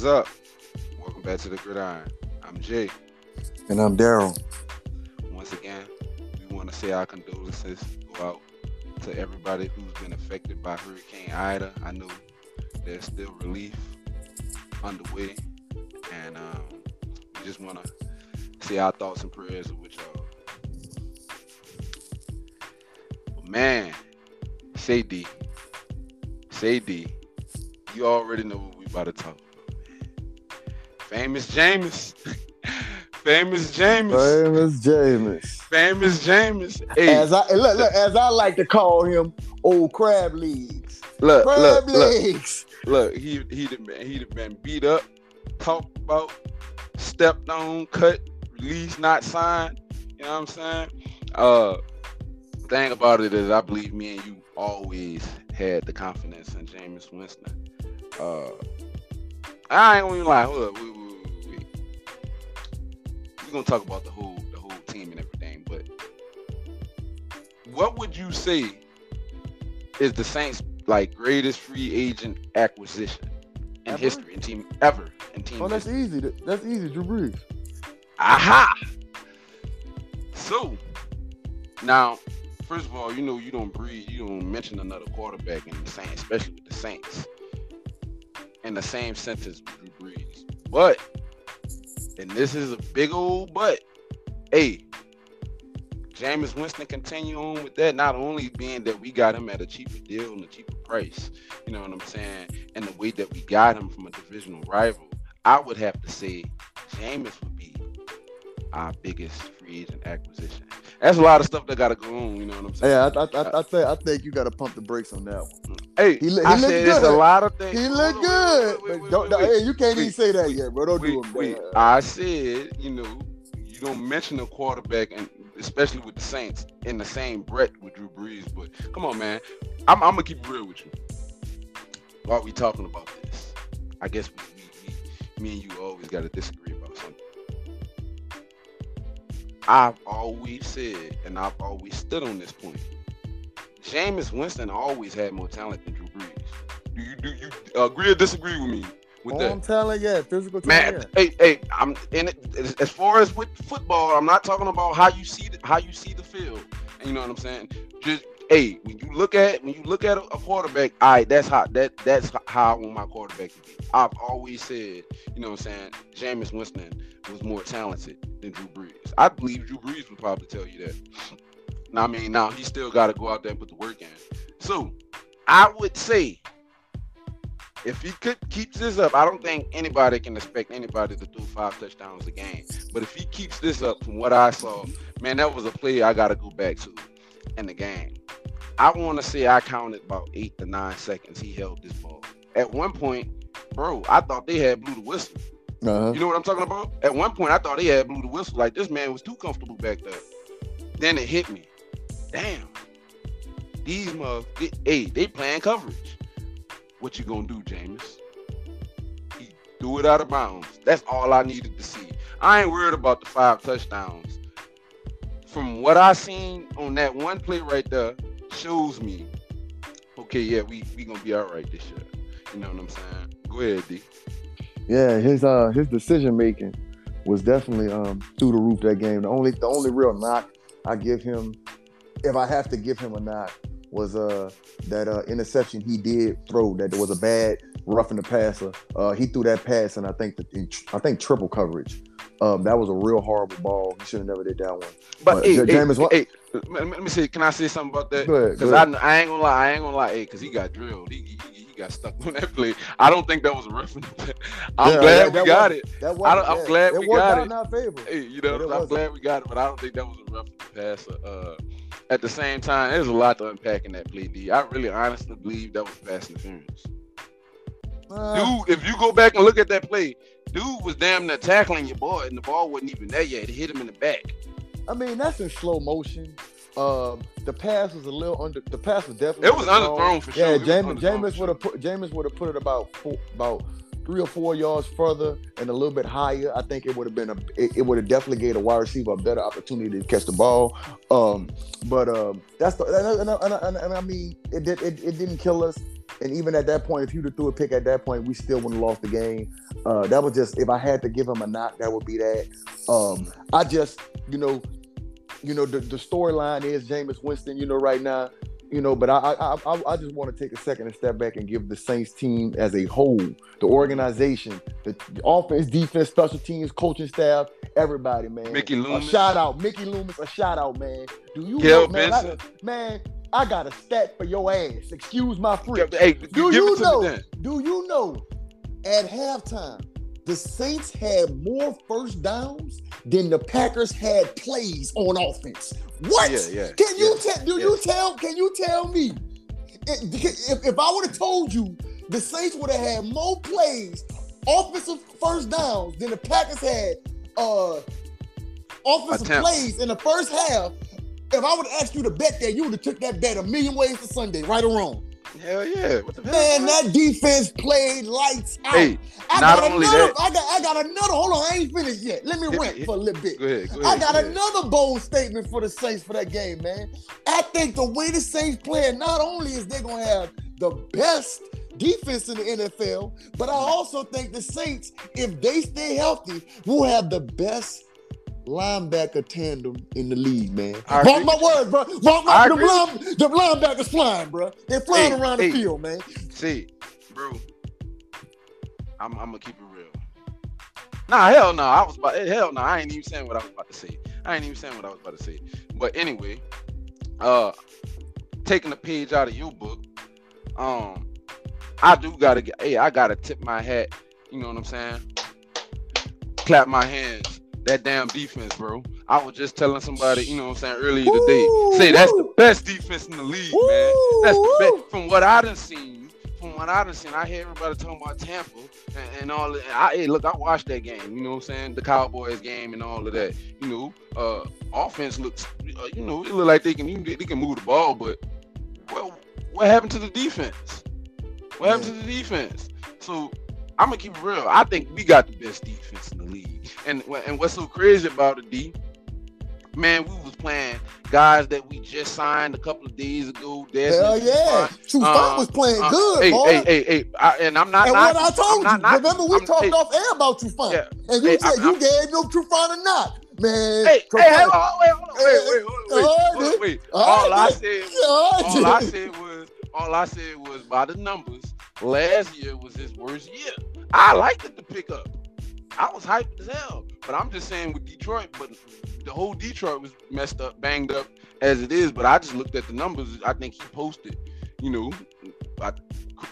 What's up? Welcome back to the Gridiron. I'm Jay. And I'm Darrell. Once again, we want to say our condolences go out to everybody who's been affected by Hurricane Ida. I know there's still relief underway, and um, we just want to say our thoughts and prayers with y'all. But man, say D, say D, you already know what we about to talk. Famous Jameis. Famous Jameis. Famous Jameis. Famous Jameis. Hey, As I look, look, as I like to call him, old crab legs. look, Crab look, look, legs. look. He he'd have been he'd have been beat up, talked about, stepped on, cut, released, not signed. You know what I'm saying? Uh, thing about it is, I believe me and you always had the confidence in Jameis Winston. Uh, I ain't gonna even lie. Hold up, wait. We're gonna talk about the whole the whole team and everything, but what would you say is the Saints like greatest free agent acquisition in Ever? history in team ever in team Oh, that's history? easy. That's easy. Drew Brees. Aha! So now, first of all, you know you don't breathe, you don't mention another quarterback in the Saints, especially with the Saints, in the same sentence with Drew Brees. But, and this is a big old but, hey, Jameis Winston continue on with that, not only being that we got him at a cheaper deal and a cheaper price, you know what I'm saying, and the way that we got him from a divisional rival, I would have to say Jameis would be our biggest free agent acquisition. That's a lot of stuff that got to go on. You know what I'm saying? Yeah, I, I, I, I think I think you got to pump the brakes on that one. Hey, He I he look said it's a lot of things. He Hold look on, good. wait, wait, but wait, don't, wait, wait. hey, you can't even say that yet, bro. Don't do him wait. I said, you know, you don't mention a quarterback, and especially with the Saints, in the same breath with Drew Brees. But come on, man, I'm, I'm gonna keep it real with you. While we talking about this, I guess we, we, we me and you always got to disagree. I've always said, and I've always stood on this point. Jameis Winston always had more talent than Drew Brees. Do you do you agree or disagree with me with that? Arm talent, yeah. Physical Man, talent. hey, hey, I'm in it. As, as far as with football, I'm not talking about how you see the, how you see the field. You know what I'm saying? Just hey, when you look at when you look at a, quarterback, all right, that's how that that's how I want my quarterback to be. I've always said, you know what I'm saying, Jameis Winston was more talented than Drew Brees. I believe Drew Brees would probably tell you that. Now, I mean, now he still got to go out there and put the work in. So, I would say if he could keeps this up, I don't think anybody can expect anybody to throw five touchdowns a game. But if he keeps this up from what I saw, man, that was a play I gotta go back to in the game. I want to say I counted about eight to nine seconds he held this ball. At one point, bro, I thought they had blew the whistle. Uh-huh. You know what I'm talking about? At one point, I thought they had blew the whistle. Like this man was too comfortable back there. Then it hit me. Damn. These mother, they, hey, they playing coverage. What you gonna do, Jameis? He threw it out of bounds. That's all I needed to see. I ain't worried about the five touchdowns. From what I seen on that one play right there, shows me, okay, yeah, we we gonna be all right this year. You know what I'm saying? Go ahead, D. Yeah, his uh his decision making was definitely um through the roof that game. The only the only real knock I give him, if I have to give him a knock, was uh that uh interception he did throw that was a bad roughing the passer. Uh he threw that pass and I think the, in, I think triple coverage. Um that was a real horrible ball. He should have never did that one. But But hey, Ja- hey, hey, let, me- let me say, can I say something about that? Because I. I ain't gonna lie, I ain't gonna lie, hey, because he got drilled. He, he, he got stuck on that play. I don't think that was a reference. I'm Yeah, glad that- we that got was- it. That I don't- I'm yeah, glad it we got it. in our favor. Hey, you know, I'm wasn't. glad we got it, but I don't think that was a rough pass. Uh, at the same time, there's a lot to unpack in that play, D. I really honestly believe that was pass interference. Uh, Dude, if you go back and look at that play, dude was damn near tackling your boy, and the ball wasn't even there yet. It hit him in the back. I mean, that's in slow motion. Um, the pass was a little under. The pass was definitely. It was underthrown. for sure. Yeah, James, James would have put James would have put it about four, about three or four yards further and a little bit higher. I think it would have been a. It, it would have definitely gave a wide receiver a better opportunity to catch the ball. Um, but um, that's the and, and, and, and, and I mean, it did it, it didn't kill us. And even at that point, if you'd have threw a pick at that point, we still wouldn't have lost the game. Uh, that was just if I had to give him a knock, that would be that. Um, I just, you know, you know, the, the storyline is Jameis Winston, you know, right now, you know, but I I I, I just want to take a second and step back and give the Saints team as a whole, the organization, the, the offense, defense, special teams, coaching staff, everybody, man. Mickey Loomis. A shout out, Mickey Loomis. A shout out, man. Do you Gail know, man, I, man? I got a stat for your ass. Excuse my freak. Hey, Do you know? Do you know? At halftime, the Saints had more first downs than the Packers had plays on offense. What? Yeah, yeah, Can you yeah, tell? Do you tell? Can you tell me? If, if I would have told you the Saints would have had more plays, offensive first downs than the Packers had uh offensive plays in the first half. If I would have asked you to bet that, you would have took that bet a million ways to Sunday, right or wrong. Hell yeah. What the hell? Man, that defense played lights out. Hey, I not got only another, that- I got I got another. Hold on, I ain't finished yet. Let me Hit rant hit- for a little bit. Go ahead. Go ahead. I got go ahead. another bold statement for the Saints for that game, man. I think the way the Saints play, not only is they gonna have the best defense in the NFL, but I also think the Saints, if they stay healthy, will have the best linebacker tandem in the league, man. Our Mark my words, bro. Mark my the, line, the linebackers flying, bro. They're flying hey, around hey, the field, man. See, bro. I'm, I'm gonna keep it real. Nah, hell no. I was about hell no. I ain't even saying what I was about to say. I ain't even saying what I was about to say. But anyway, uh, taking a page out of your book, um, I do gotta get. Hey, I gotta tip my hat. You know what I'm saying? Clap my hands. That damn defense, bro. I was just telling somebody, you know what I'm saying, earlier today. Say that's the best defense in the league, man. That's the best. From what I done seen, from what I done seen, I hear everybody talking about Tampa and, and all. That. I, hey, look, I watched that game. You know what I'm saying? The Cowboys game and all of that. You know, uh, offense looks. Uh, you know, it look like they can they can move the ball, but well, what happened to the defense? What happened to the defense? So I'm gonna keep it real. I think we got the best defense in the league. And and what's so crazy about it, D? Man, we was playing guys that we just signed a couple of days ago. Desmond Hell yeah. Trufant. True Uh, was playing Uh, good, hey, boy. hey, hey, hey, I, and I'm not. and not what I told I'm you, not- remember we I'm- talked hey, off air about Trufant, Yeah. and you Hey, said I'm- you gave no Trufant a knock, man. Hey, hey, hold on, wait, hold on, wait, wait, wait, wait, wait, All I said, all I said was, all I said was by the numbers. Last year was his worst year. I liked it to pick up. I was hyped as hell, but I'm just saying with Detroit, but the whole Detroit was messed up, banged up as it is. But I just looked at the numbers. I think he posted, you know, I,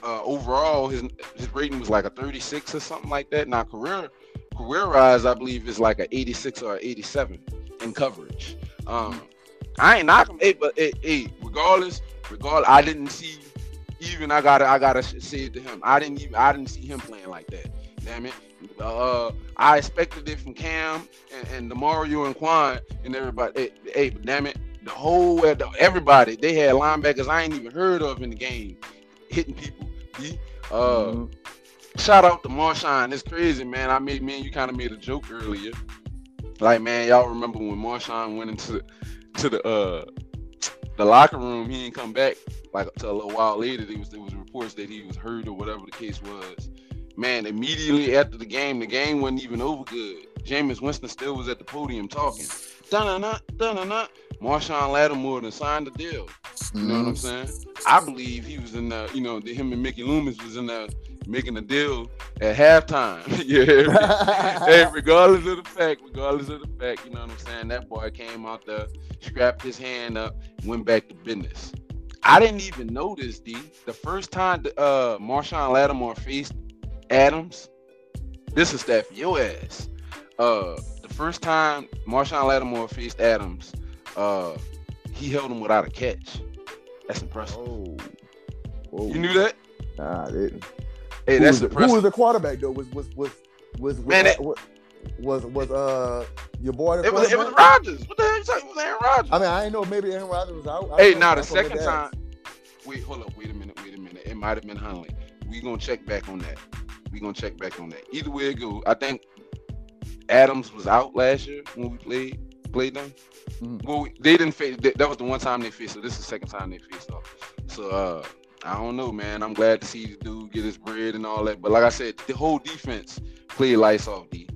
uh, overall his his rating was like a 36 or something like that. Now career career rise, I believe, is like a 86 or a 87 in coverage. Um, I ain't knocking, hey, but hey, regardless, regardless, I didn't see even I gotta I gotta say it to him. I didn't even I didn't see him playing like that. Damn it. Uh, I expected it from Cam and, and Demario and Kwon and everybody. Hey, hey, but damn it, the whole everybody they had linebackers I ain't even heard of in the game hitting people. Uh, Mhm. shout out to Marshawn. It's crazy, man. I made man, you kind of made a joke earlier. Like, man, y'all remember when Marshawn went into the, to the uh the locker room, he didn't come back like until a little while later. There was there was reports that he was hurt or whatever the case was. Man, immediately after the game, the game wasn't even over good. Jameis Winston still was at the podium talking. Dun-dun-dun, dun-dun-dun. Marshawn Lattimore done signed the deal. You know what I'm mm-hmm. saying? I believe he was in the, you know, the, him and Mickey Loomis was in there making a deal at halftime. yeah. hey, regardless of the fact, regardless of the fact, you know what I'm saying? That boy came out there, strapped his hand up, went back to business. I didn't even notice, D. The first time uh Marshawn Lattimore faced Adams, this is that for your ass. Uh the first time Marshawn Lattimore faced Adams, uh, he held him without a catch. That's impressive. Oh. Whoa. You knew that? Nah, I didn't. Hey, who, that's was the, who was the quarterback though? Was was was was was, Man, it- was, was, was uh your boy? It was it was? Rodgers. What the hell you talking? It was Aaron Rodgers. I mean, I didn't know maybe Aaron Rodgers was out. I Hey, now the second time. Wait, hold up. Wait a minute. Wait a minute. It might have been Hundley. We gonna check back on that. We gonna check back on that. Either way it go, I think Adams was out last year when we played played them. Mhm. Well, we- they didn't face. That that was the one time they faced. So this is the second time they faced off. So uh, I don't know, man. I'm glad to see the dude get his bread and all that. But like I said, the whole defense played lights off. D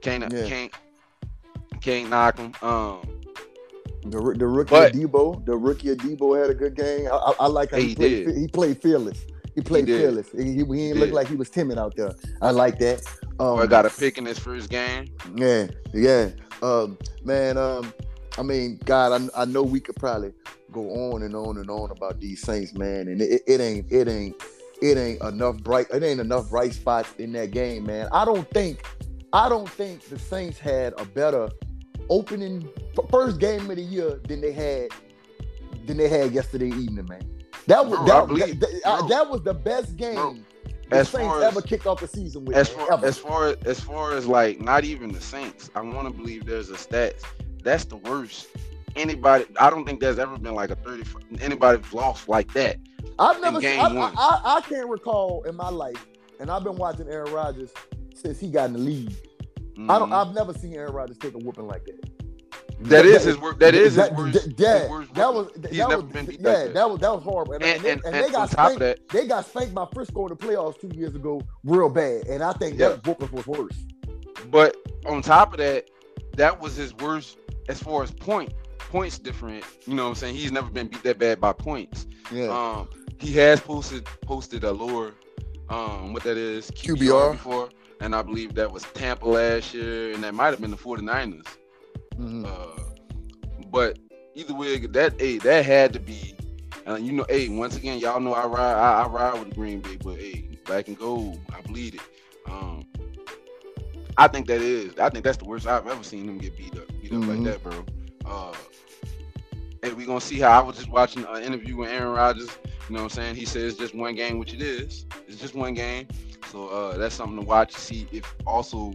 can't Yeah. can't can't knock him. Um, The, the rookie But- Debo, the rookie Debo had a good game. I, I, I like how he, He played. did. He played fearless. He played did. fearless. He, he, he ain't did. look like he was timid out there. I like that. Um, boy got a pick in his first game. Yeah, yeah. Um, man, um, I mean, God, I, I know we could probably go on and on and on about these Saints, man, and it, it ain't, it ain't, it ain't enough bright, it ain't enough bright spots in that game, man. I don't think, I don't think the Saints had a better opening first game of the year than they had than they had yesterday evening, man. That was I that, believe- that, bro. that was the best game Bro, the as Saints as- ever kicked off the season with. As far ever. as far as as far as like not even the Saints, I want to believe there's a stats. That's the worst. Anybody, I don't think there's ever been like a 30, anybody lost like that. I've never seen, I. I, I, I can't recall in my life, and I've been watching Aaron Rodgers since he got in the league. I don't. Mhm. I've never seen Aaron Rodgers take a whooping like that. That is his work. That is his that, worst. that- his worst that was that He's was never been beat yeah, like that. that was that was horrible. And, And, and, they- and, they got on top of spanked. that, They got spanked by Frisco in the playoffs two years ago, real bad. And I think Yeah. that whooping was worse. but on top of that, that was his worst as far as point points different. You know what I'm saying? He's never been beat that bad by points. Yeah, Um, he has posted posted a lower, um, what that is QBR, QBR. before, and I believe that was Tampa last year, and that might have been the 49ers. Mhm. Uh, but either way, that hey, that had to be. And you know, hey, once again, y'all know I ride, I, I ride with the Green Bay, but hey, black and gold, I bleed it. Um, I think that is, I think that's the worst I've ever seen them get beat up, beat up Mhm. like that, bro. Uh, and we gonna see how I was just watching an interview with Aaron Rodgers. You know what I'm saying? He says just one game, which it is. It's just one game. So uh, that's something to watch. To see if also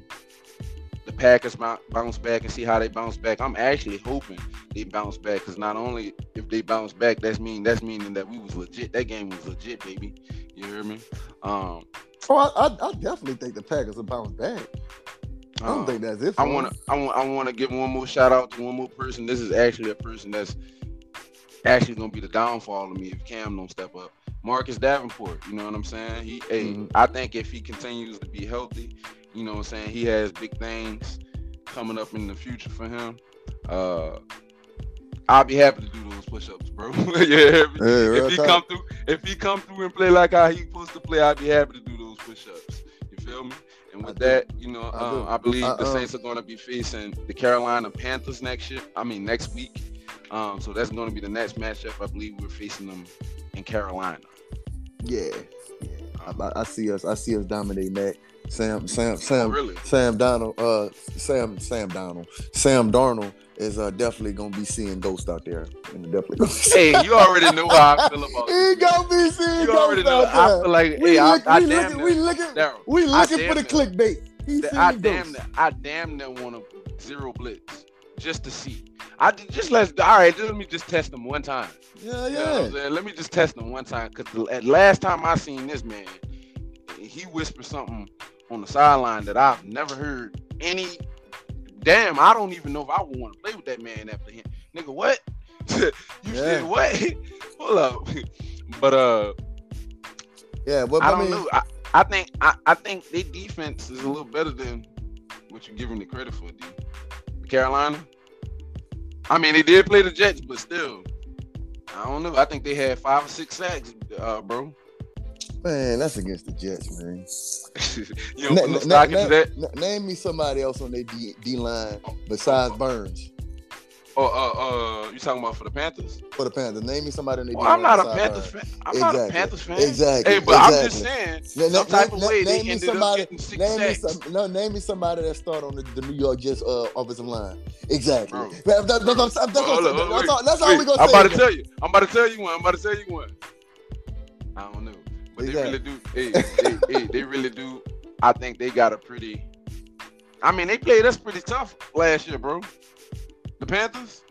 the Packers bou- bounce back and see how they bounce back. I'm actually hoping they bounce back because not only if they bounce back, that's mean that's meaning that we was legit. That game was legit, baby. You hear me? Um, Oh, I, I, I definitely think the Packers will bounce back. I don't um, think that's it. I want to I want I want to give one more shout out to one more person. This is actually a person that's actually gonna be the downfall of me if Cam don't step up. Marcus Davenport, you know what I'm saying? He, hey, Mhm. I think if he continues to be healthy, you know what I'm saying, he has big things coming up in the future for him. Uh, I'll be happy to do those push-ups, bro. yeah, Yeah, real if he come through, if he come through and play like how he supposed to play, I'd be happy to do push-ups. You feel me? And with that, you know, I um. I believe I, the Saints are going to be facing the Carolina Panthers next year. I mean, next week. Um, so that's going to be the next matchup. I believe we're facing them in Carolina. Yeah, yeah. I, I see us. I see us dominating that. Sam, Sam, Oh, Sam, really? Sam Donald, uh, Sam, Sam Donald, Sam Darnold is uh, definitely gonna be seeing ghosts out there, and definitely. Gonna Hey, you already know how I feel about he gonna be seeing You ghosts out I feel like, we hey, look, I we damn looking, we looking, Darrell, we I looking for the clickbait. He that I damn near, I damn near want to zero blitz just to see. I just let's all right. Just let me just test them one time. Yeah, You know yeah. Let me just test him one time because at last time I seen this man, he whispered something on the sideline that I've never heard any. Damn, I don't even know if I would want to play with that man after him. Nigga, what? you Yeah. said what? Hold up. But uh, Yeah, well, I I, don't mean, know. I, I think I, I think their defense is a little better than what you're giving the credit for, D. Carolina. I mean, they did play the Jets, but still, I don't know. I think they had five or six sacks, uh, bro. man, that's against the Jets, man. you don't Na- na- na- name me somebody else on their D, D line besides Burns Or uh, uh, you talking about for the Panthers? for the Panthers. Name me somebody on their Well, I'm not a Panthers fan. I'm not a Exactly. Panthers fan. Exactly. Hey, but I'm just saying, Na- some type na- of way they name me ended somebody- up getting six Name me, some, no, name me somebody that started on the, the New York Jets uh, offensive line. Exactly. Bro. That- that- that's what I'm. That's, Hold on, I'm saying. hold on, that's all, wait, that's all wait. we gonna say. I'm about to tell you. I'm about to tell you one. I'm about to tell you one. I don't know, but they really do. Hey, they, hey, they really do. I think they got a pretty. I mean, they played us pretty tough last year, bro. The Panthers.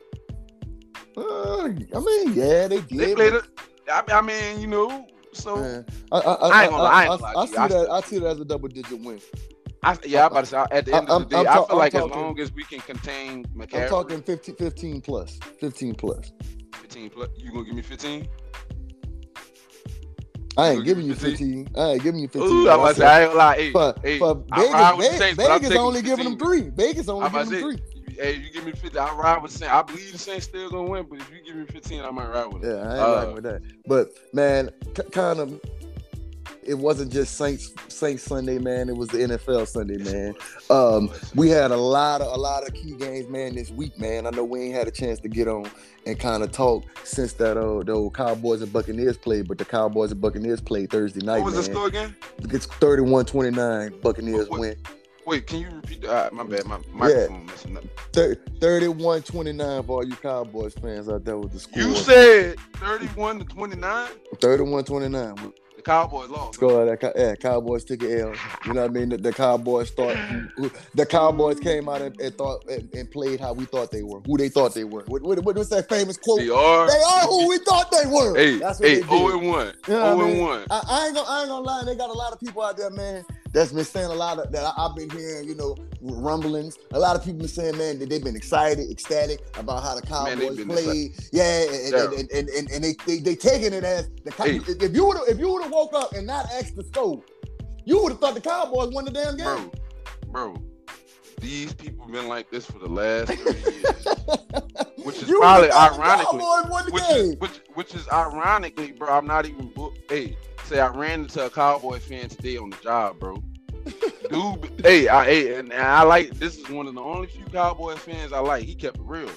Uh, I mean, yeah, they did. They played it. I, I mean, you know. So Man, I, I, I, I ain't gonna lie, I I, gonna lie I see. I that. still- I see that as a double digit win. I, yeah, I'm about to say. At the end of the day, I'm i feel like I'm as talking- long as we can contain I'm talking 15, 15 plus. 15 plus. 15 plus. You gonna give me 15? I ain't giving you 15? 15. I ain't giving you 15. Ooh, I'm about to say, I ain't gonna lie. Hey, For, hey, I ride Vegas, Saints, Vegas taking only giving them three. Vegas only giving them three. Hey, you give me 50, I ride with the Saints. I believe the Saints still gonna win, but if you give me 15, I might ride with it. Yeah, I ain't Uh, riding with that. But man, c- kind of, it wasn't just Saints Saints Sunday, man. It was the NFL Sunday, man. Um, we had a lot of a lot of key games, man, this week, man. I know we ain't had a chance to get on and kind of talk since that uh, the old Cowboys and Buccaneers played, but the Cowboys and Buccaneers played Thursday night, What was the man. score again? It's 31-29, Buccaneers What- win. Wait, can you repeat that? Uh, my bad, my microphone messing up. Thir- 31-29 for all you Cowboys fans out there with the score. You said 31 to 29. 31-29. The Cowboys lost. Score that Cow- yeah, Cowboys took an L. You know what I mean? The, the Cowboys thought the Cowboys came out and, and thought and, and played how we thought they were, who they thought they were. What, what, what's that famous quote? They are. They are who we thought they were. Hey, That's what hey, they did. 0 and 1. You know 0 what I and mean? 1. I, I ain't gonna, I ain't gonna lie. They got a lot of people out there, man. That's been saying a lot of that. I, have been hearing, you know, rumblings. A lot of people been saying, man, that they've been excited, ecstatic about how the Cowboys played. Yeah, and, and, and, and, and they, they they taking it as the Hey. if you would if you would have woke up and not asked the scope, you would have thought the Cowboys won the damn game. Bro, bro, these people been like this for the last 30 years. Which is You probably would've thought the ironically, which is, which, which is ironically, bro. I'm not even book. Hey, say I ran into a Cowboy fan today on the job, bro. Dude, hey, I hey, and, I like this is one of the only few Cowboy fans I like. He kept it real.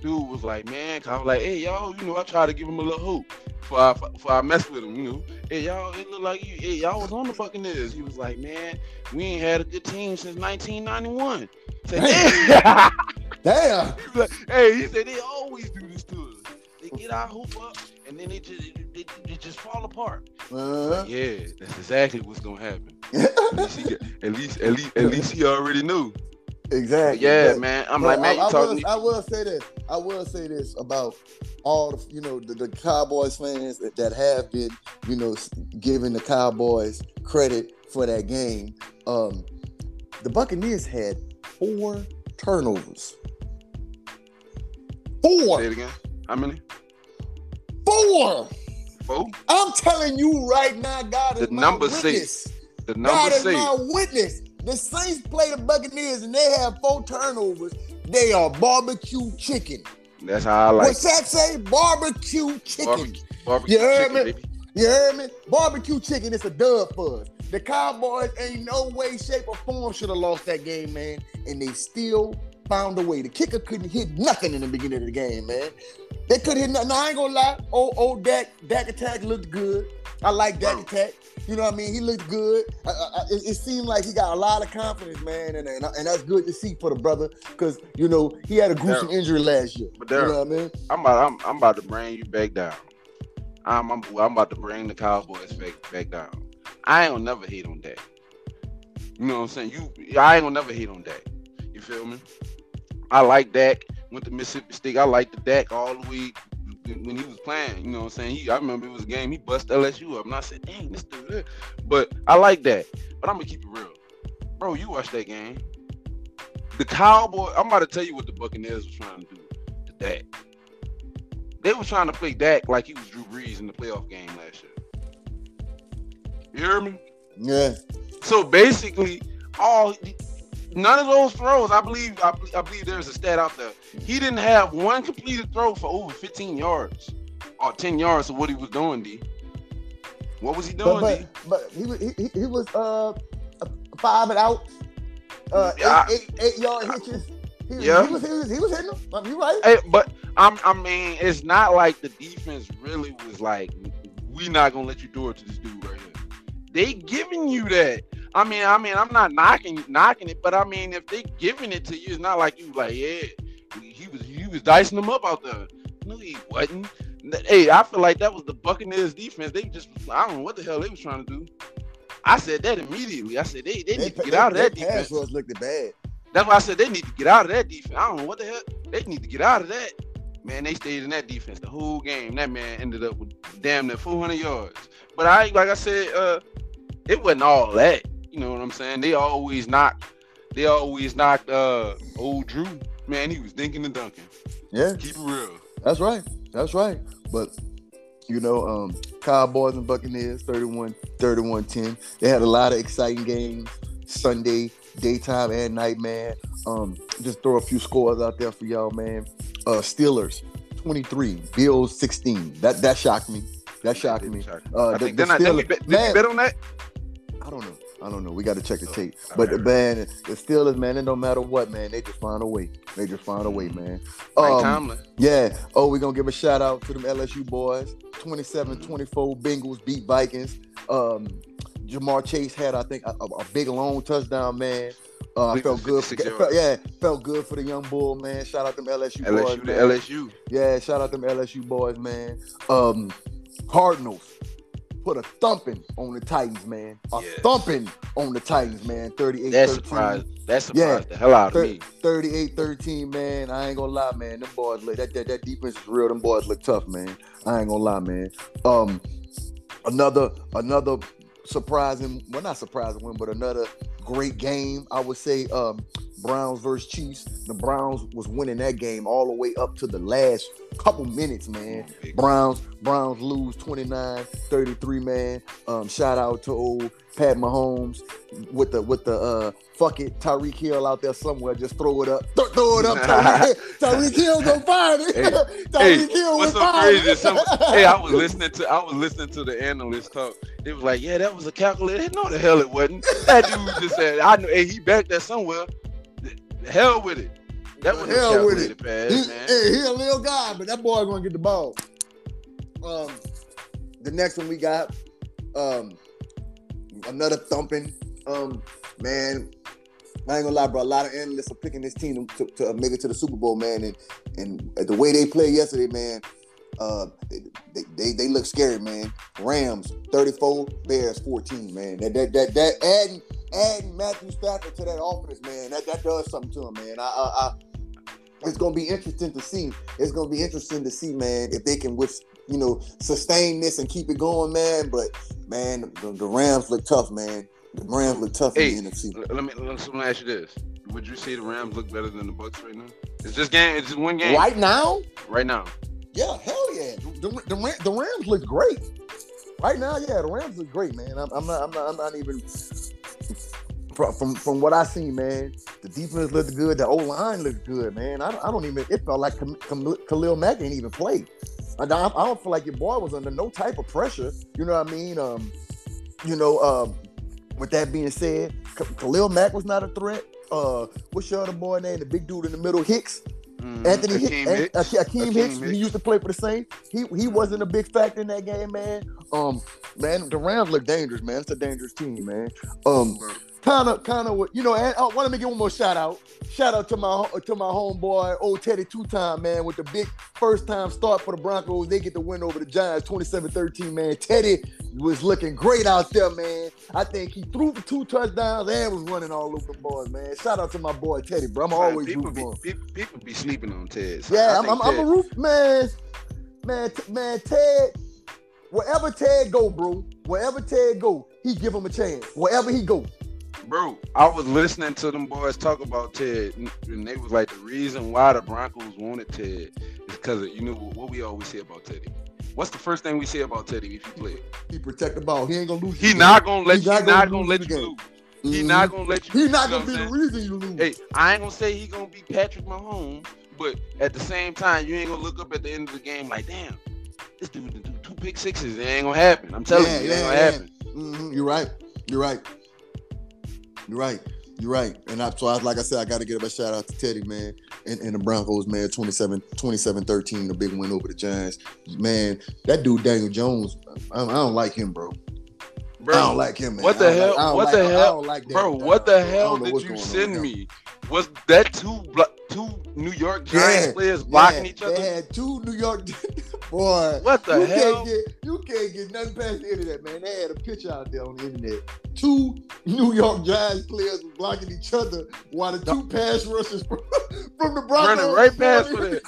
Dude was like, man, I was like, hey, y'all, you know, I try to give him a little hope for uh, I, for I mess with him, you know. Hey, y'all, it looked like you, hey, y'all was on the Buccaneers. He was like, man, we ain't had a good team since 1991. Said, "Damn." Damn. He like, hey, he said they always do this to us. They get our hoop up and then they just they, they just fall apart. Uh-huh. Yeah, that's exactly what's gonna happen. At least he at least at least at least he already knew. exactly. Yeah, But- man. I'm But like, man, I, you I talking? will, I will say this. I will say this about all the you know the, the Cowboys fans that, that have been you know giving the Cowboys credit for that game. Um, the Buccaneers had four turnovers. Four. Say Four, it again. How many? four. Four. I'm telling you right now, God is The my number witness. The God number is my witness. The Saints play the Buccaneers and they have four turnovers. They are barbecue chicken. That's how I like. It. What's that say? Barbecue chicken. Barbecue, barbecue You heard chicken, me? baby. You heard me? Barbecue chicken. It's a dub for us. The Cowboys ain't no way, shape, or form should have lost that game, man. And they still found a way. The kicker couldn't hit nothing in the beginning of the game, man. They couldn't hit nothing. Now, I ain't gonna lie. Old, old Dak, Dak attack looked good. I like Dak attack. You know what I mean? He looked good. I, I, it, it seemed like he got a lot of confidence, man, and and, and that's good to see for the brother because you know he had a gruesome Darrell. injury last year. But You know what I mean? I'm about I'm, I'm about to bring you back down. I'm, I'm I'm about to bring the Cowboys back back down. I ain't gonna never hate on Dak. You know what I'm saying? You I ain't gonna never hate on Dak. You feel me? I like Dak. Went to Mississippi State. I liked the Dak all the way when he was playing. You know what I'm saying? He I remember it was a game he bust LSU up. And I said, dang, this dude. there." But I like that. But I'm gonna keep it real. Bro, you watched that game. The Cowboy, I'm about to tell you what the Buccaneers was trying to do to Dak. They were trying to play Dak like he was Drew Brees in the playoff game last year. You hear me? Yeah. So basically, all none of those throws, I believe, I, believe- I believe there's a stat out there. He didn't have one completed throw for over 15 yards or 10 yards of what he was doing. D. What was he doing? But D? but, but he, was- he he was uh five and out, uh Yeah. eight, eight, eight yard hitches. He, was- Yeah. he was he was he was hitting them. I mean, you right? Hey, but I'm, I mean, it's not like the defense really was like, we not gonna let you do it to this dude right here. They giving you that. I mean, I mean, I'm not knocking knocking it, but I mean, if they giving it to you, it's not like you like, yeah, he was he was dicing them up out there. No, he wasn't. Hey, I feel like that was the Buccaneers defense. They just, I don't know what the hell they was trying to do. I said that immediately. I said they, they need to get out of that pass defense. rush looked bad. That's why I said they need to get out of that defense. I don't know what the hell. They need to get out of that. Man, they stayed in that defense the whole game. That man ended up with damn near 400 yards. But I, like I said, uh, it wasn't all that. You know what I'm saying? They always knocked. They always knocked uh old Drew. Man, he was dinking and dunking. Yeah, Keep it real. that's right. That's right. But you know, um, Cowboys and Buccaneers, 31 31 10. They had a lot of exciting games Sunday, daytime and night, man. Um, just throw a few scores out there for y'all, man. Uh, Steelers 23, Bills 16. That that shocked me. That shocked me. Uh, I the, think the Steelers, I, did, did you bet on that? I don't know. I don't know. We got to check the tape. But right. man, the Steelers, man, it no matter what, man, they just find a way. They just find a way, mm-hmm. man. Um, Tomlin. Yeah. Oh, we're gonna give a shout out to them LSU boys. 27-24 Bengals beat Vikings. Um, Ja'Marr Chase had, I think, a, a big long touchdown, man. Uh, I felt good. For, yeah, felt good for the young bull, man. Shout out them LSU, LSU boys. LSU. Yeah, shout out them LSU boys, man. Um, Cardinals put a thumping on the Titans, man. A yes. thumping on the Titans, man. 38 That surprised. That surprised yeah. the hell out of me. 38 13, man. I ain't gonna lie, man. Them boys look that, that that defense is real. Them boys look tough, man. I ain't gonna lie, man. Um another another surprising, well not surprising win, but another great game. I would say um Browns versus Chiefs. The Browns was winning that game all the way up to the last couple minutes, man. Browns Browns lose 29-33, man. Um, shout out to old Pat Mahomes with the with the uh fuck it Tyreek Hill out there somewhere. Just throw it up, Th- throw it up. Tyreek, Tyreek Hill gonna find it. Hey, Tyreek hey, Hill what's so crazy? Some, hey, I was listening to I was listening to the analyst talk. It was like, yeah, that was a calculator. No, the hell it wasn't. That dude just said, I know. Hey, he back there somewhere. The hell with it. That was hell with it. Pass, he, man. Hey, he a little guy, but that boy gonna get the ball. Um, the next one we got, um, another thumping. Um, man, I ain't gonna lie, bro. A lot of analysts are picking this team to, to make it to the Super Bowl, man. And and the way they played yesterday, man, uh, they, they, they look scary, man. Rams 34, Bears 14, man. That that that, that adding adding Matthew Stafford to that offense, man, that, that does something to him, man. I, I, I it's gonna be interesting to see. It's gonna be interesting to see, man, if they can with you know sustain this and keep it going, man. But man, the, the Rams look tough, man. The Rams look tough hey, in the NFC. Let me let me ask you this: Would you say the Rams look better than the Bucks right now? It's just game. It's just one game. Right now. Right now. Yeah, hell yeah. The, the, the Rams look great. Right now, yeah, the Rams look great, man. I'm, I'm not, I'm not, I'm not even from, from what I seen, man. The defense looked good. The O line looked good, man. I, I don't even. It felt like Khalil Mack didn't even play. I, I don't feel like your boy was under no type of pressure. You know what I mean? Um, you know. Um, with that being said, Khalil Mack was not a threat. Uh, what's your other boy name? The big dude in the middle, Hicks. Mm, Anthony Akiem Hicks, Hicks. Akiem, Hicks, Hicks, he used to play for the Saints. He he wasn't a big factor in that game, man. Um, man, the Rams look dangerous, man. It's a dangerous team, man. Um, kind of, kind of what you know. And I uh, want to give one more shout out. Shout out to my to my homeboy, old Teddy two time man, with the big first time start for the Broncos. They get the win over the Giants, 27-13, Man, Teddy was looking great out there, man. I think he threw for two touchdowns and was running all over the boys, man. Shout out to my boy Teddy, bro. I'm always people be, people, people, be sleeping on Ted. So yeah, I'm, I'm, Ted. I'm, a roof man, man, man. Ted, wherever Ted go, bro, wherever Ted go, he give him a chance. Wherever he go bro, I was listening to them boys talk about Ted, and they was like, the reason why the Broncos wanted Ted is because you know what we always say about Teddy. What's the first thing we say about Teddy if you play? He protect the ball. He ain't gonna lose. He not gonna let you. Not, not gonna, let you lose. Mm-hmm. He not gonna let you. He not gonna be the reason you lose. Hey, I ain't gonna say he gonna be Patrick Mahomes, but at the same time, you ain't gonna look up at the end of the game like, damn, this dude do two pick sixes. It ain't gonna happen. I'm telling yeah, you, it ain't gonna yeah. happen. Mm-hmm. You're right. You're right. You're right. You're right. And I, so I, like I said, I got to give a shout out to Teddy, man, and, and the Broncos, man, 27, 27 13, the big win over the Giants. Man, that dude, Daniel Jones, I, I don't like him, bro. Bro, I don't like him, man. What the hell? Like, what like, the hell? Like bro, what the hell did you send me? Was that two two New York Giants yeah, players blocking yeah, each other? They had two New York boy. What the you hell? Can't get, you can't get nothing past the internet, man. They had a picture out there on the internet. Two New York Giants players blocking each other while the two pass rushes from, from the Broncos running right past for it.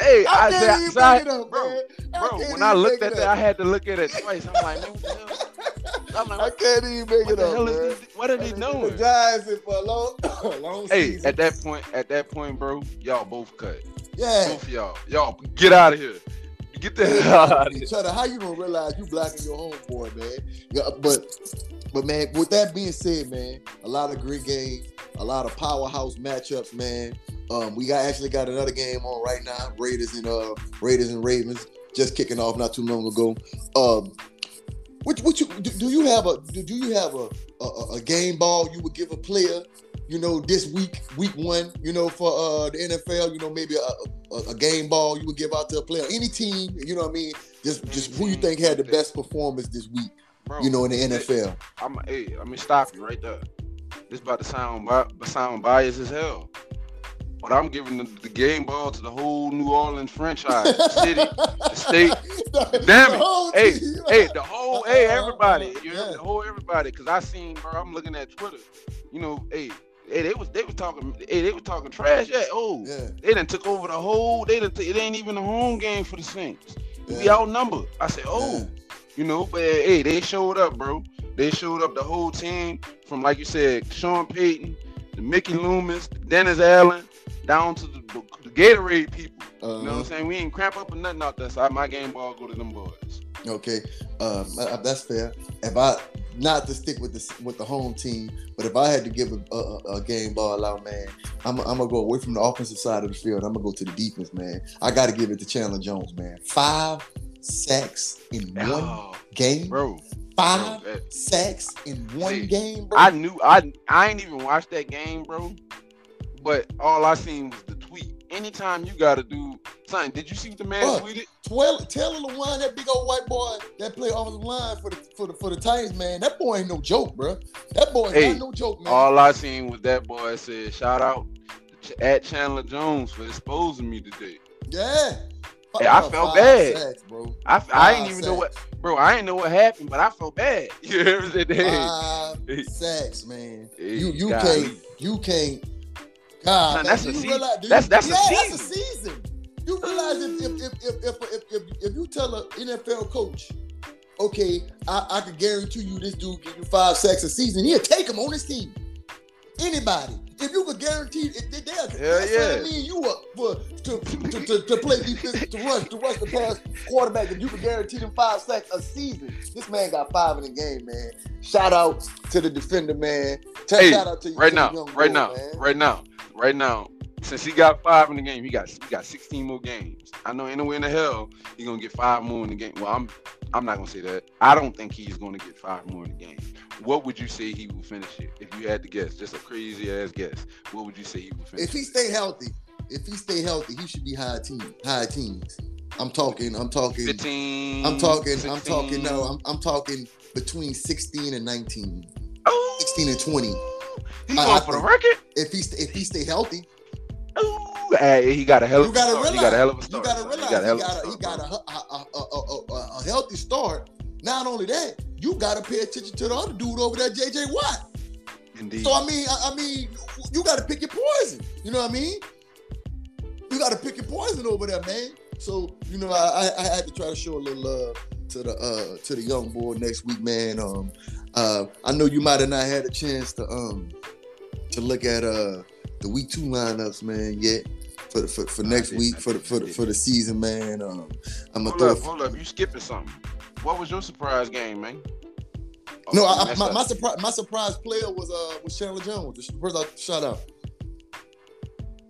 Hey, I, I can't I, even I, up, bro, bro. when I looked at that, I had to look at it twice. I'm like, man, the? I'm like, I can't even make it up. Man. what are they doing? The Giants for a long, long hey, season. at that point, at that point, bro, y'all both cut. Yeah. Both y'all. Y'all get out of here. Get the hell out of here. Cheddar, how you gonna realize you blacking your homeboy, man? Yeah, but but man, with that being said, man, a lot of great games, a lot of powerhouse matchups, man. Um, we got actually got another game on right now. Raiders and uh Raiders and Ravens just kicking off not too long ago. Um, what, what you do, do you have a do, do you have a, a a game ball you would give a player you know, this week, week one, you know, for uh, the NFL, you know, maybe a, a, a, game ball you would give out to a player, any team, you know what I mean? Just just who you think had the best performance this week, Bro, you know, in the NFL. I'm hey, let me stop you right there. This about to sound sound biased as hell. But I'm giving the, the, game ball to the whole New Orleans franchise, the city, the state. Damn it! Hey, team. hey, the whole, hey, everybody, you know, the whole everybody. Because I seen, bro, I'm looking at Twitter. You know, hey, Hey, they was they was talking. Hey, they was talking trash. Yeah. Oh, yeah. they done took over the whole. They done. It ain't even a home game for the Saints. Yeah. We outnumbered. I said, oh, yeah. you know, but hey, they showed up, bro. They showed up the whole team from like you said, Sean Payton, the Mickey Loomis, Dennis Allen, down to the, the, the Gatorade people. Uh-huh. You know what I'm uh-huh. saying? We ain't cramp up or nothing out there. So my game ball go to them boys. Okay, um, that's fair. If I not to stick with the with the home team, but if I had to give a, a, a game ball out, man, I'm, I'm, gonna go away from the offensive side of the field. I'm gonna go to the defense, man. I got to give it to Chandler Jones, man. Five sacks in one oh, game, bro. Five bro, that, sacks in one see, game, bro. I knew I I ain't even watched that game, bro. But all I seen was the tweet anytime you got to do something. Did you see what the man tweeted? Twelve, Taylor Lewan, that big old white boy that played off the line for the for the for the Titans, man. That boy ain't no joke, bro. That boy hey, no joke, man. All I seen was that boy said, "Shout out at Chandler Jones for exposing me today." Yeah. Hey, I felt bad, sacks, bro. I, I didn't even sacks. know what, bro. I didn't know what happened, but I felt bad. You know what I'm saying? Five sacks, man. Hey, you you can't you can't God, that's, a season. Realize, that's that's yeah, a season. That's a season. You realize if if if if, if, if, if you tell an NFL coach, okay, I, I can guarantee you this dude give you five sacks a season, he'll take him on his team. Anybody. If you could guarantee if they, they'll Hell yeah. me and you up for to, to, to, to play defense, to rush, to rush the pass quarterback, if you could guarantee them five sacks a season. This man got five in the game, man. Shout out to the defender, man. Tell hey, shout out to you, right now, right boy, now, man. right now right now, since he got five in the game, he got he got 16 more games. I know anywhere in the hell he's gonna get five more in the game. Well, I'm I'm not gonna say that. I don't think he's gonna get five more in the game. What would you say he will finish it if you had to guess? Just a crazy ass guess. What would you say he would finish? If he stay healthy, if he stay healthy, he should be high team, high teens. I'm talking. I'm talking. 15. I'm talking. 16. I'm talking. No, I'm, I'm talking between 16 and 19. Oh. 16 and 20. He going for the record. If he if he stay healthy. Ooh, hey, he got a hell of a start. He got a hell of a start. You gotta realize he got a, he got a, a, a, a, healthy start. Not only that, you gotta pay attention to the other dude over there, JJ Watt. Indeed. So I mean, I, I mean, you gotta pick your poison. You know what I mean? You gotta pick your poison over there, man. So you know, I, I had to try to show a little love to the uh to the young boy next week, man. Um, uh, I know you might have not had a chance to um to look at uh the week two lineups, man, yet for for, for next week for the for the, for the season, man. Um, I'm gonna hold up, hold up, you skipping something. What was your surprise game, man? Oh, no, I, my, my surprise my surprise player was uh was Chandler Jones. The first I shout out.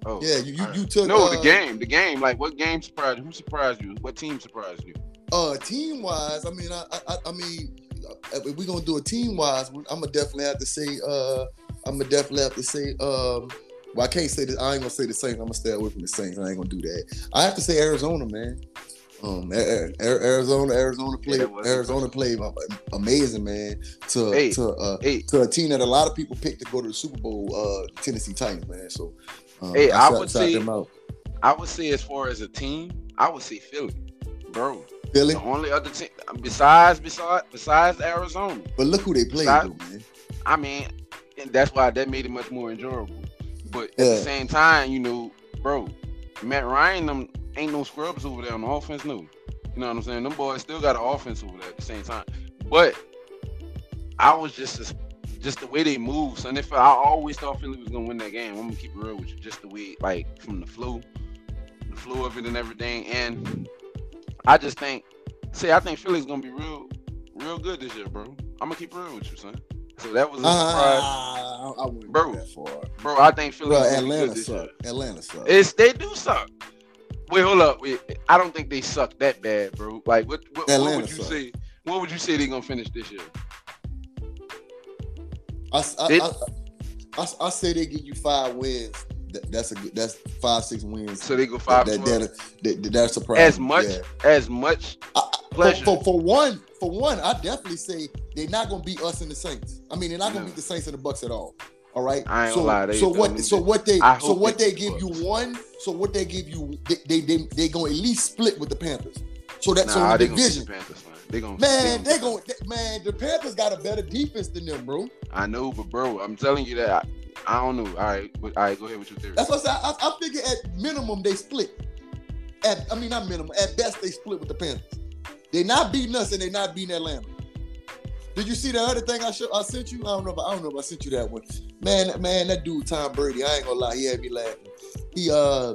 Oh, yeah, you you, you took no uh, the game, the game. Like what game surprised? you? Who surprised you? What team surprised you? Uh, team wise, I mean, I I, I mean, if we're gonna do a team wise, I'm gonna definitely have to say. Uh, I'm gonna definitely have to say. Um, well, I can't say that. I ain't gonna say the Saints. I'm gonna stay away from the Saints. I ain't gonna do that. I have to say Arizona, man. Um, Arizona, Arizona played. Yeah, Arizona played amazing, man. To to uh, to a team that a lot of people picked to go to the Super Bowl. Uh, Tennessee Titans, man. So, um, hey, I, I would say, I would say as far as a team, I would say Philly, bro. Philly. The only other team besides besides besides Arizona. But look who they played, besides, though, man. I mean, and that's why that made it much more enjoyable. But at the same time, you know, bro, Matt Ryan, them ain't no scrubs over there on the offense, no. You know what I'm saying? Them boys still got an offense over there at the same time. But I was just just the way they move. So, if I always thought Philly was gonna win that game, I'm gonna keep it real with you. Just the way, like from the flow, the flow of it and everything. And I just think, see, I think Philly's gonna be real, real good this year, bro. I'm gonna keep real with you, son. So that was a Uh, surprise, I, I wouldn't Bro. bro. I think Philly's Bro, gonna be good Atlanta suck. Atlanta suck. It's they do suck. Wait, hold up. Wait, I don't think they suck that bad, bro. Like, what? What, what would you suck. say? What would you say they gonna finish this year? I, I, I, I, I say they give you five wins. That, that's a good. That's five, six wins. So they go five. that, 12? that, that, that, that's surprising. as much, Yeah. as much. Pleasure. For, for, for one, for one, I definitely say they're not gonna beat us and the Saints. I mean, they're not gonna No. beat the Saints and the Bucks at all. All right. I ain't so, gonna lie, they so what? So what they? So what they they give you one? So what they give you? They they they, they gonna at least split with the Panthers. So that's Nah, so the gonna the Panthers, man. They gonna man, they they going man. The Panthers got a better defense than them, bro. I know, but bro, I'm telling you that I, don't know. All right, all right, go ahead with your theory. That's what I. I, I figure at minimum they split. At I mean not minimum. At best they split with the Panthers. They're not beating us and they're not beating Atlanta. Did you see the other thing I I sent you? I don't know. If, I don't know if I sent you that one. Man, man, that dude Tom Brady. I ain't gonna lie. He had me laughing. He uh,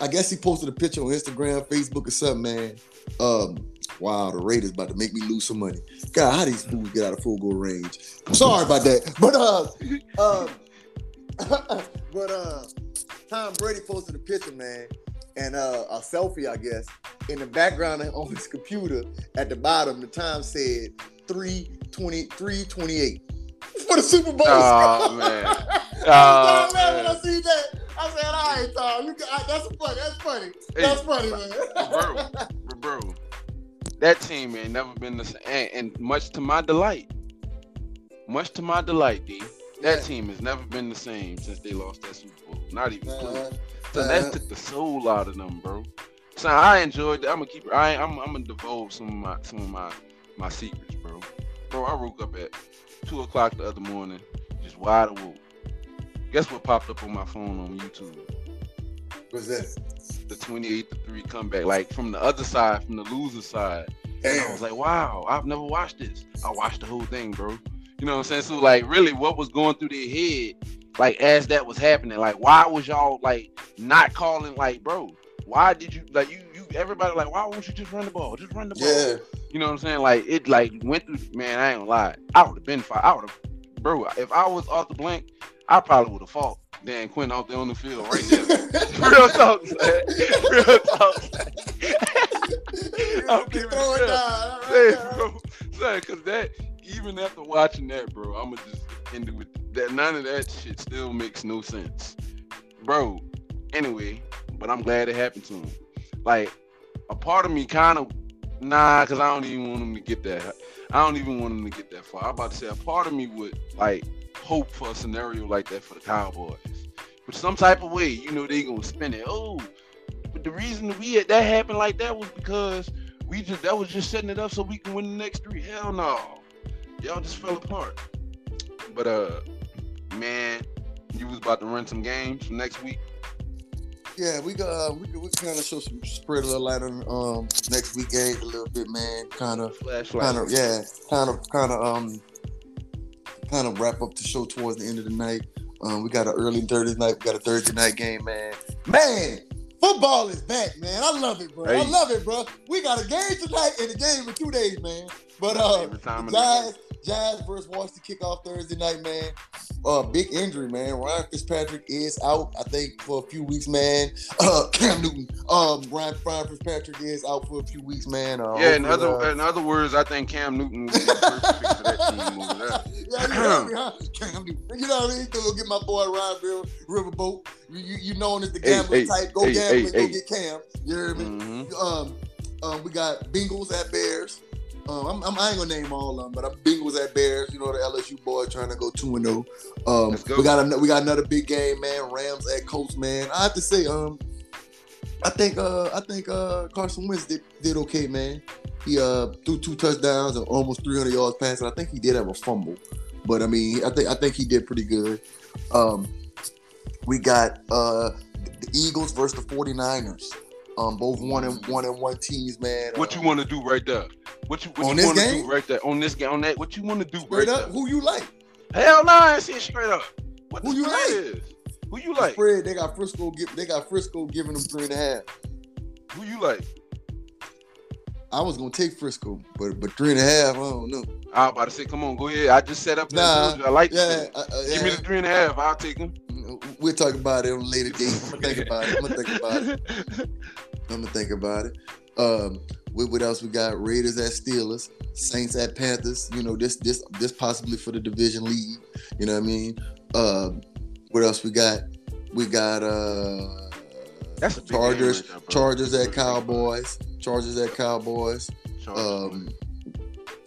I guess he posted a picture on Instagram, Facebook, or something. Man, um, wow, the Raiders about to make me lose some money. God, how these fools get out of field goal range? I'm sorry about that, but uh, um. but uh, Tom Brady posted a picture, man, and uh, a selfie, I guess. In the background on his computer, at the bottom, the time said 320, 328 for the Super Bowl. Oh, man. Oh, man. when I see that. I said, all right, Tom, you that's funny. That's funny. Hey, That's funny, man. bro, bro, that team ain't never been the same, and, and much to my delight, much to my delight, D. That Yeah. team has never been the same since they lost that Super Bowl. Not even close. Uh, So uh, that took the soul out of them, bro. So I enjoyed. That. I'm gonna keep. I I'm, I'm gonna divulge some of my some of my my secrets, bro. Bro, I woke up at two o'clock the other morning, just wide awake. Guess what popped up on my phone on YouTube? What's that? The 28 to three comeback, like from the other side, from the loser side. And I was like, wow, I've never watched this. I watched the whole thing, bro. You know what I'm saying? So like, really, what was going through their head, like as that was happening? Like, why was y'all like not calling? Like, bro, why did you like you you everybody like why won't you just run the ball? Just run the ball. Yeah. You know what I'm saying? Like it like went through. Man, I ain't gonna lie. I would have been fine. I would have, bro. If I was off the blank, I probably would have fought Dan Quinn out there on the field right there. Real talk, son. Real talk. I'm keeping Throw it it real. down. Hey, bro, son, cause that even after watching that, bro, I'ma just end it with that. None of that shit still makes no sense, bro. Anyway, but I'm glad it happened to him. Like a part of me kind of nah, cause I don't even want him to get that. I don't even want him to get that far. I'm about to say a part of me would like hope for a scenario like that for the Cowboys, but some type of way, you know, they gonna spin it. Oh, but the reason we had that happened like that was because we just that was just setting it up so we can win the next three. Hell no, y'all just fell apart. But uh, man, you was about to run some games for next week. Yeah, we got uh, we we kind of show some spread a little light on um next week games a little bit, man. Kind of, Flashlight. kind of, yeah, kind of, kind of um, kind of wrap up the show towards the end of the night. Um, we got an early Thursday night. We got a Thursday night game, man. Man, football is back, man. I love it, bro. I love it, bro. We got a game tonight and a game in two days, man. But uh, Every time the the Giants, Giants versus Washington kickoff Thursday night, man. Uh, big injury, man. Ryan Fitzpatrick is out, I think, for a few weeks, man. Uh, Cam Newton, um, Ryan, Ryan Fitzpatrick is out for a few weeks, man. Uh, yeah, in other uh, in other words, I think Cam Newton would be the perfect fit for that team over there. yeah, you know me, huh? Cam Newton. You know what I mean? Go get my boy Ryan Bill Riverboat. You, you, you known as the gambling hey, type. Go hey, gamble hey, and go get Cam. You hear me? Mhm. Um, um, we got Bengals at Bears. Um, I'm, I'm, I ain't gonna name all of them, but I'm Bengals at Bears. You know the LSU boy trying to go two and zero. Um, we got a, we got another big game, man. Rams at Colts, man. I have to say, um, I think uh, I think uh, Carson Wentz did, did okay, man. He uh threw two touchdowns and almost 300 yards passing. I think he did have a fumble, but I mean, I think I think he did pretty good. Um, we got uh the Eagles versus the 49ers. Um, both one and one and one teams, man. What you want to do right there? What you what On you this want to game? do right there on this game on that? What you want to do straight right up? there? Who you like? Hell no, I it straight up. What Who you like? is? Who you like? Spread. They got Frisco. They got Frisco giving them three and a half. Who you like? I was gonna take Frisco, but but three and a half, I don't know. I was about to say, come on, go ahead. I just set up. Nah, I like Yeah, that. uh, uh, Give me yeah. the three and a half. I'll take them. We'll talk about it on a later date. I'm gonna think about it. I'm gonna think about it. I'm gonna think about it. Um, what, what else we got? Raiders at Steelers, Saints at Panthers. You know, this this this possibly for the division lead. You know what I mean? Um, what else we got? We got uh That's big game Chargers, right. Chargers at. Cowboys, Chargers at Cowboys, Chargers. um,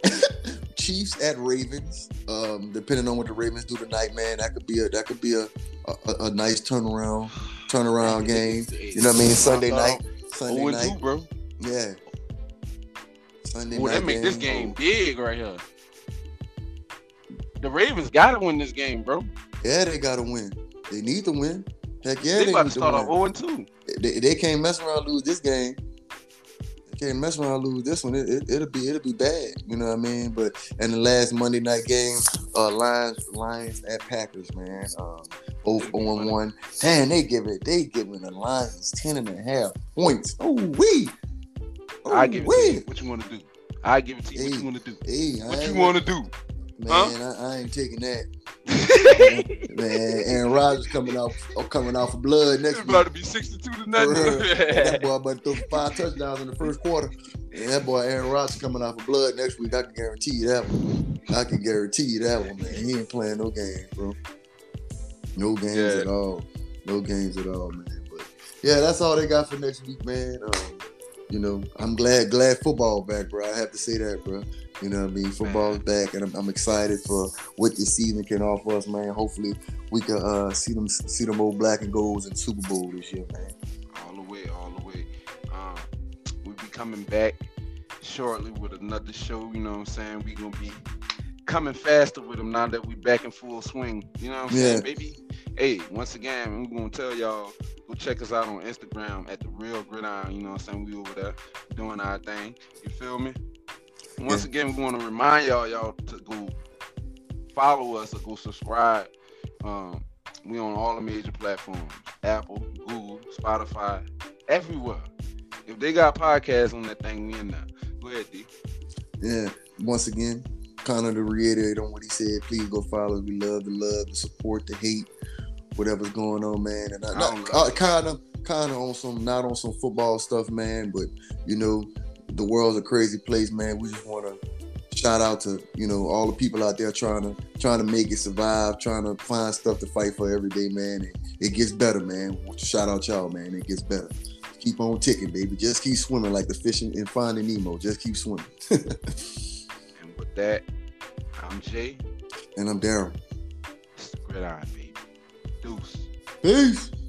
Chiefs at Ravens. Um, depending on what the Ravens do tonight, man, that could be a that could be a a, a nice turnaround turnaround game. You know what I mean? Sunday night, Sunday night, bro. yeah. Sunday Oh, night. that make this game big right here. The Ravens got to win this game, bro. Yeah, they gotta win. They need to win. Heck yeah, they they, about to start off win. 0 2. They, they can't mess around and lose this game. They can't mess around and lose this one. It, it, it'll be it'll be bad. You know what I mean? But in the last Monday night game, uh, Lions Lions at Packers, man. Um, 0 and 1. Damn, they give it. They giving the Lions 10 and a half points. Oh wee. I give it to you. What you want to do? I give it to you. What you want to do? Hey, What you want to do? Man, huh? I, I ain't taking that. Man, Aaron Rodgers coming off oh, coming off of blood It's next week. about to be 62 to nothing. that boy about to throw five touchdowns in the first quarter. And that boy Aaron Rodgers coming off of blood next week. I can guarantee you that one. I can guarantee you that one, man. He ain't playing no games, bro. No games Yeah. at all. No games at all, man. But yeah, that's all they got for next week, man. Um, you know, I'm glad glad football back, bro. I have to say that, bro. You know what I mean? Football's back, and I'm, I'm excited for what this season can offer us, man. Hopefully, we can uh, see them see them old black and golds in Super Bowl this year, man. all the way, all the way. Um, we'll be coming back shortly with another show. You know what I'm saying? we to be coming faster with them now that we back in full swing. You know what I'm Yeah. saying, baby? Hey, once again, we're going to tell y'all go check us out on Instagram at the Real Gridiron. You know what I'm saying? We over there doing our thing. You feel me? And Once again, we want to remind y'all, y'all to go follow us or go subscribe. Um, we on all the major platforms: Apple, Google, Spotify, everywhere. If they got podcasts on that thing, we in there. Go ahead, D. Yeah. Once again, kind of to reiterate on what he said, please go follow. We love the love, the support, the hate, whatever's going on, man. And I, I not, uh, kind of, kind of on some, not on some football stuff, man. But you know, the world's a crazy place, man. We just want to shout out to you know all the people out there trying to trying to make it survive, trying to find stuff to fight for every day, man. And it gets better, man. Shout out y'all, man. It gets better. Keep on ticking, baby. Just keep swimming like the fish in in Finding Nemo. Just keep swimming. And with that, I'm Jay. and I'm Darrell. It's the Gridiron, baby. Deus. Peace.